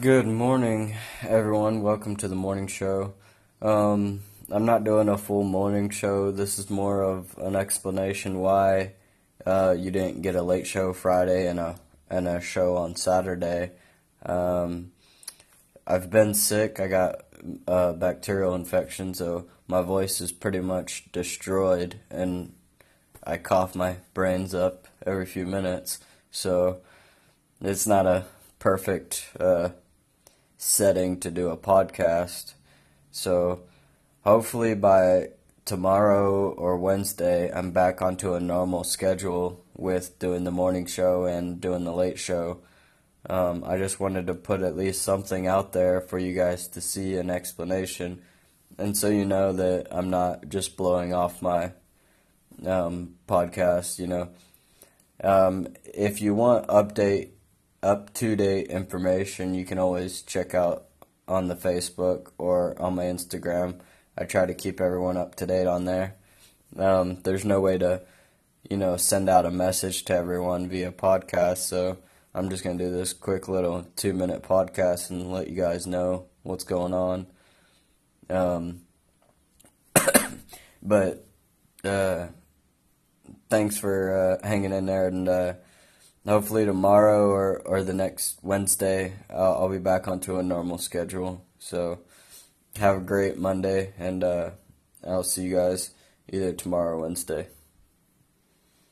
Good morning, everyone. Welcome to the morning show. Um, I'm not doing a full morning show. This is more of an explanation why uh, you didn't get a late show Friday and a and a show on Saturday. Um, I've been sick. I got a bacterial infection, so my voice is pretty much destroyed, and I cough my brains up every few minutes. So it's not a perfect. Uh, setting to do a podcast. So hopefully by tomorrow or Wednesday, I'm back onto a normal schedule with doing the morning show and doing the late show. Um, I just wanted to put at least something out there for you guys to see an explanation, and so you know that I'm not just blowing off my um, podcast. You know, um, if you want update up to date information you can always check out on the Facebook or on my Instagram. I try to keep everyone up to date on there. Um, there's no way to, you know, send out a message to everyone via podcast, so I'm just gonna do this quick little two minute podcast and let you guys know what's going on. Um, but uh, thanks for uh, hanging in there and. Uh, hopefully tomorrow or, or the next Wednesday, uh, I'll be back onto a normal schedule. So have a great Monday, and uh, I'll see you guys either tomorrow or Wednesday.